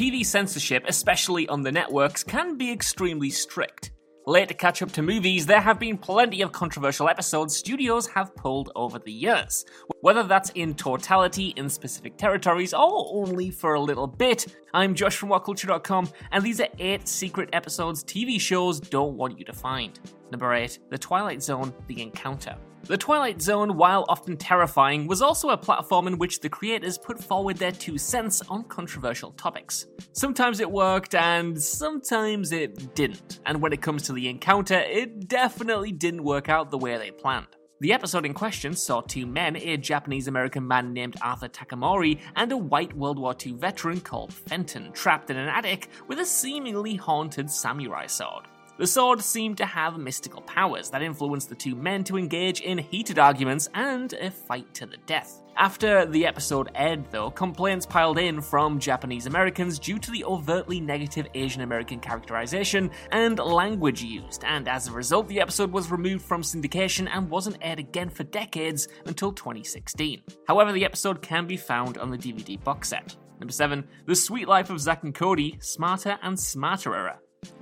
TV censorship, especially on the networks, can be extremely strict. Late to catch up to movies, there have been plenty of controversial episodes studios have pulled over the years. Whether that's in totality in specific territories or only for a little bit, I'm Josh from WhatCulture.com, and these are 8 secret episodes TV shows don't want you to find. Number 8 The Twilight Zone The Encounter. The Twilight Zone, while often terrifying, was also a platform in which the creators put forward their two cents on controversial topics. Sometimes it worked, and sometimes it didn't. And when it comes to the encounter, it definitely didn't work out the way they planned. The episode in question saw two men, a Japanese American man named Arthur Takamori and a white World War II veteran called Fenton, trapped in an attic with a seemingly haunted samurai sword. The sword seemed to have mystical powers that influenced the two men to engage in heated arguments and a fight to the death. After the episode aired, though, complaints piled in from Japanese Americans due to the overtly negative Asian American characterization and language used, and as a result, the episode was removed from syndication and wasn't aired again for decades until 2016. However, the episode can be found on the DVD box set. Number 7. The Suite Life of Zack and Cody, Smarter and Smarterer.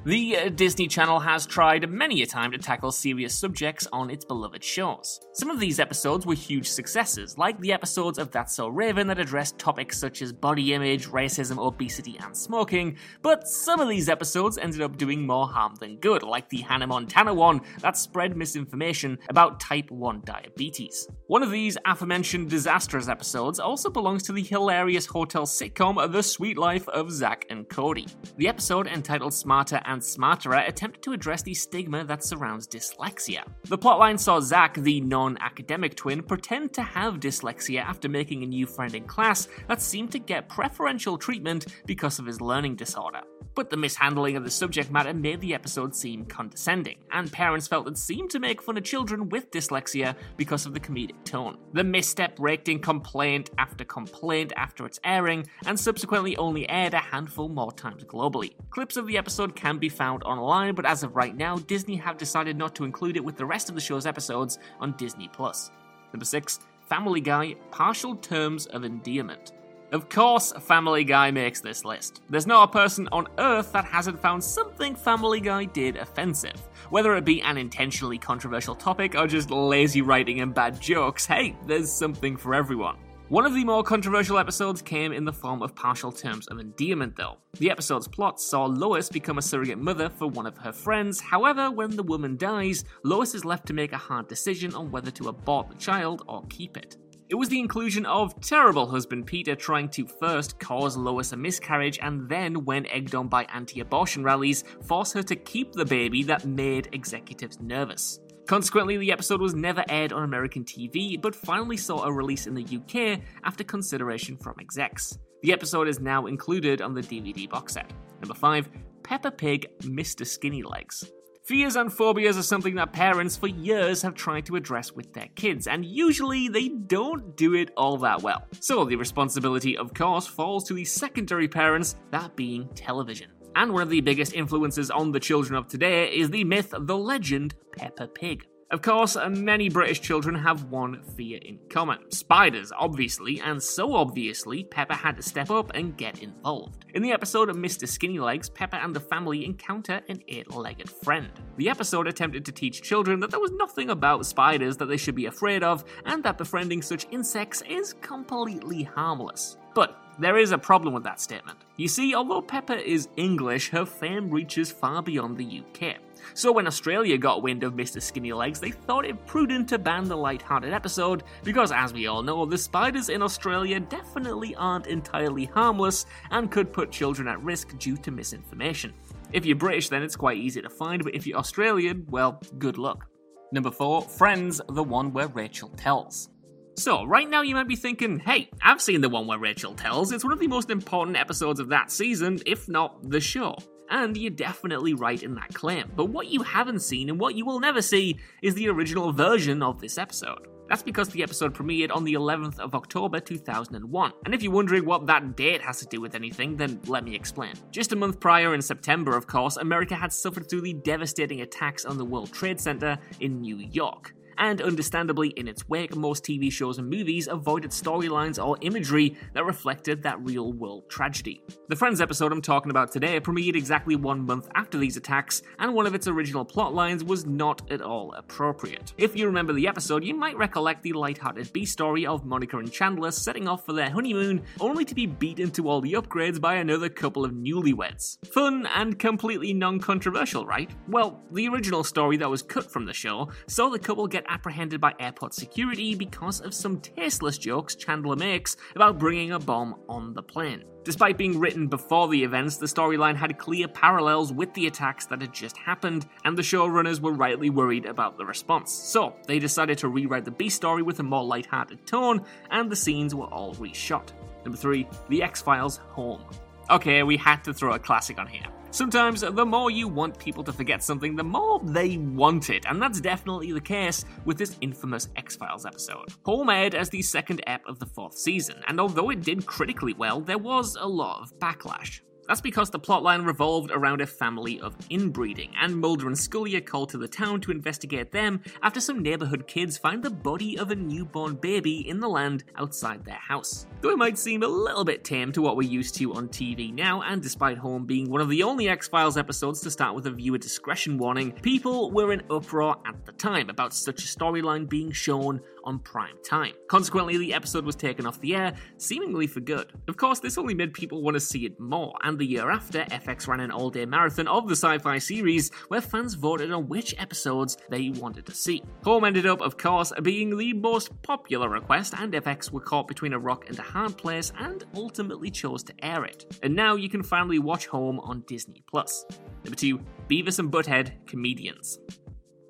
The uh, Disney Channel has tried many a time to tackle serious subjects on its beloved shows. Some of these episodes were huge successes, like the episodes of That's So Raven that addressed topics such as body image, racism, obesity, and smoking, but some of these episodes ended up doing more harm than good, like the Hannah Montana one that spread misinformation about type 1 diabetes. One of these aforementioned disastrous episodes also belongs to the hilarious hotel sitcom The Suite Life of Zack and Cody. The episode entitled Smarter and Smarterer attempted to address the stigma that surrounds dyslexia. The plotline saw Zack, the non academic twin, pretend to have dyslexia after making a new friend in class that seemed to get preferential treatment because of his learning disorder. But the mishandling of the subject matter made the episode seem condescending, and parents felt it seemed to make fun of children with dyslexia because of the comedic tone. The misstep raked in complaint after complaint after its airing, and subsequently only aired a handful more times globally. Clips of the episode can be found online, but as of right now, Disney have decided not to include it with the rest of the show's episodes on Disney Plus. Number 6. Family Guy Partial Terms of Endearment. Of course, Family Guy makes this list. There's not a person on Earth that hasn't found something Family Guy did offensive. Whether it be an intentionally controversial topic or just lazy writing and bad jokes, hey, there's something for everyone. One of the more controversial episodes came in the form of partial terms of endearment, though. The episode's plot saw Lois become a surrogate mother for one of her friends. However, when the woman dies, Lois is left to make a hard decision on whether to abort the child or keep it. It was the inclusion of terrible husband Peter trying to first cause Lois a miscarriage and then, when egged on by anti abortion rallies, force her to keep the baby that made executives nervous. Consequently, the episode was never aired on American TV, but finally saw a release in the UK after consideration from execs. The episode is now included on the DVD box set. Number 5 Peppa Pig Mr. Skinny Legs. Fears and phobias are something that parents for years have tried to address with their kids, and usually they don't do it all that well. So the responsibility, of course, falls to the secondary parents, that being television. And one of the biggest influences on the children of today is the myth, the legend, Peppa Pig. Of course, many British children have one fear in common spiders, obviously, and so obviously, Peppa had to step up and get involved. In the episode of Mr. Skinny Legs, Peppa and the family encounter an eight legged friend. The episode attempted to teach children that there was nothing about spiders that they should be afraid of, and that befriending such insects is completely harmless. But there is a problem with that statement. You see, although Peppa is English, her fame reaches far beyond the UK. So when Australia got wind of Mr. Skinny Legs, they thought it prudent to ban the light-hearted episode because, as we all know, the spiders in Australia definitely aren't entirely harmless and could put children at risk due to misinformation. If you're British, then it's quite easy to find, but if you're Australian, well, good luck. Number 4, Friends, the one where Rachel tells. So, right now you might be thinking, hey, I've seen the one where Rachel tells. It's one of the most important episodes of that season, if not the show. And you're definitely right in that claim. But what you haven't seen and what you will never see is the original version of this episode. That's because the episode premiered on the 11th of October 2001. And if you're wondering what that date has to do with anything, then let me explain. Just a month prior, in September, of course, America had suffered through the devastating attacks on the World Trade Center in New York and understandably, in its wake, most TV shows and movies avoided storylines or imagery that reflected that real world tragedy. The Friends episode I'm talking about today premiered exactly one month after these attacks, and one of its original plot lines was not at all appropriate. If you remember the episode, you might recollect the light-hearted B story of Monica and Chandler setting off for their honeymoon, only to be beaten to all the upgrades by another couple of newlyweds. Fun and completely non controversial, right? Well, the original story that was cut from the show saw the couple get apprehended by airport security because of some tasteless jokes Chandler makes about bringing a bomb on the plane. Despite being written before the events, the storyline had clear parallels with the attacks that had just happened, and the showrunners were rightly worried about the response. So, they decided to rewrite the B story with a more light-hearted tone, and the scenes were all reshot. Number 3, The X-Files Home. Okay, we had to throw a classic on here. Sometimes, the more you want people to forget something, the more they want it, and that's definitely the case with this infamous X Files episode. Home aired as the second ep of the fourth season, and although it did critically well, there was a lot of backlash. That's because the plotline revolved around a family of inbreeding, and Mulder and Scully are called to the town to investigate them after some neighborhood kids find the body of a newborn baby in the land outside their house. Though it might seem a little bit tame to what we're used to on TV now, and despite Home being one of the only X Files episodes to start with a viewer discretion warning, people were in uproar at the time about such a storyline being shown on prime time. Consequently, the episode was taken off the air, seemingly for good. Of course, this only made people want to see it more, and the year after, FX ran an all day marathon of the sci fi series where fans voted on which episodes they wanted to see. Home ended up, of course, being the most popular request, and FX were caught between a rock and a hard place and ultimately chose to air it. And now you can finally watch Home on Disney Plus. Number 2, Beavis and Butthead Comedians.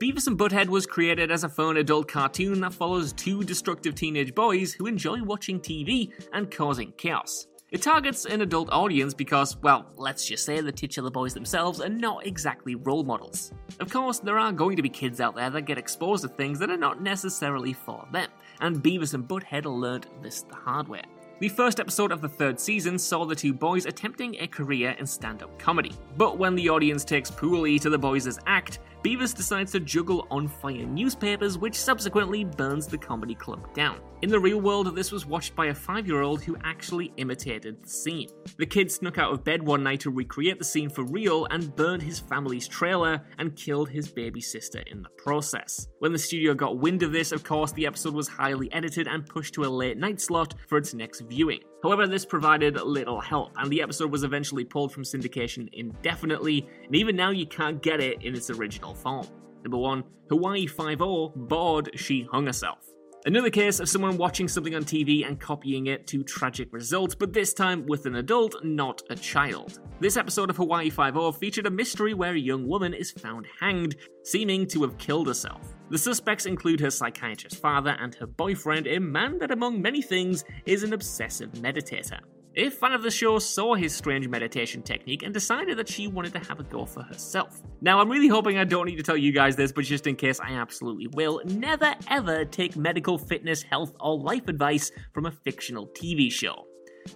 Beavis and Butthead was created as a fun adult cartoon that follows two destructive teenage boys who enjoy watching TV and causing chaos. It targets an adult audience because, well, let's just say the titular boys themselves are not exactly role models. Of course, there are going to be kids out there that get exposed to things that are not necessarily for them, and Beavis and Butthead learned this the hard way. The first episode of the third season saw the two boys attempting a career in stand up comedy. But when the audience takes poorly to the boys' act, Beavis decides to juggle on fire newspapers, which subsequently burns the comedy club down. In the real world, this was watched by a five year old who actually imitated the scene. The kid snuck out of bed one night to recreate the scene for real and burned his family's trailer and killed his baby sister in the process. When the studio got wind of this, of course, the episode was highly edited and pushed to a late night slot for its next viewing. However, this provided little help, and the episode was eventually pulled from syndication indefinitely, and even now you can't get it in its original form. Number 1, Hawaii 5 0, bored, she hung herself. Another case of someone watching something on TV and copying it to tragic results, but this time with an adult, not a child. This episode of Hawaii 5 0 featured a mystery where a young woman is found hanged, seeming to have killed herself. The suspects include her psychiatrist father and her boyfriend, a man that, among many things, is an obsessive meditator. A fan of the show saw his strange meditation technique and decided that she wanted to have a go for herself. Now, I'm really hoping I don't need to tell you guys this, but just in case I absolutely will, never ever take medical, fitness, health, or life advice from a fictional TV show.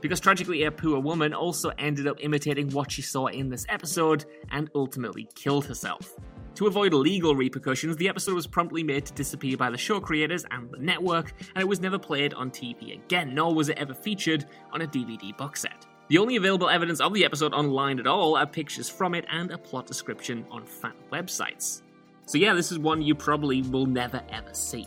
Because tragically, a poor woman also ended up imitating what she saw in this episode and ultimately killed herself. To avoid legal repercussions, the episode was promptly made to disappear by the show creators and the network, and it was never played on TV again, nor was it ever featured on a DVD box set. The only available evidence of the episode online at all are pictures from it and a plot description on fan websites. So, yeah, this is one you probably will never ever see.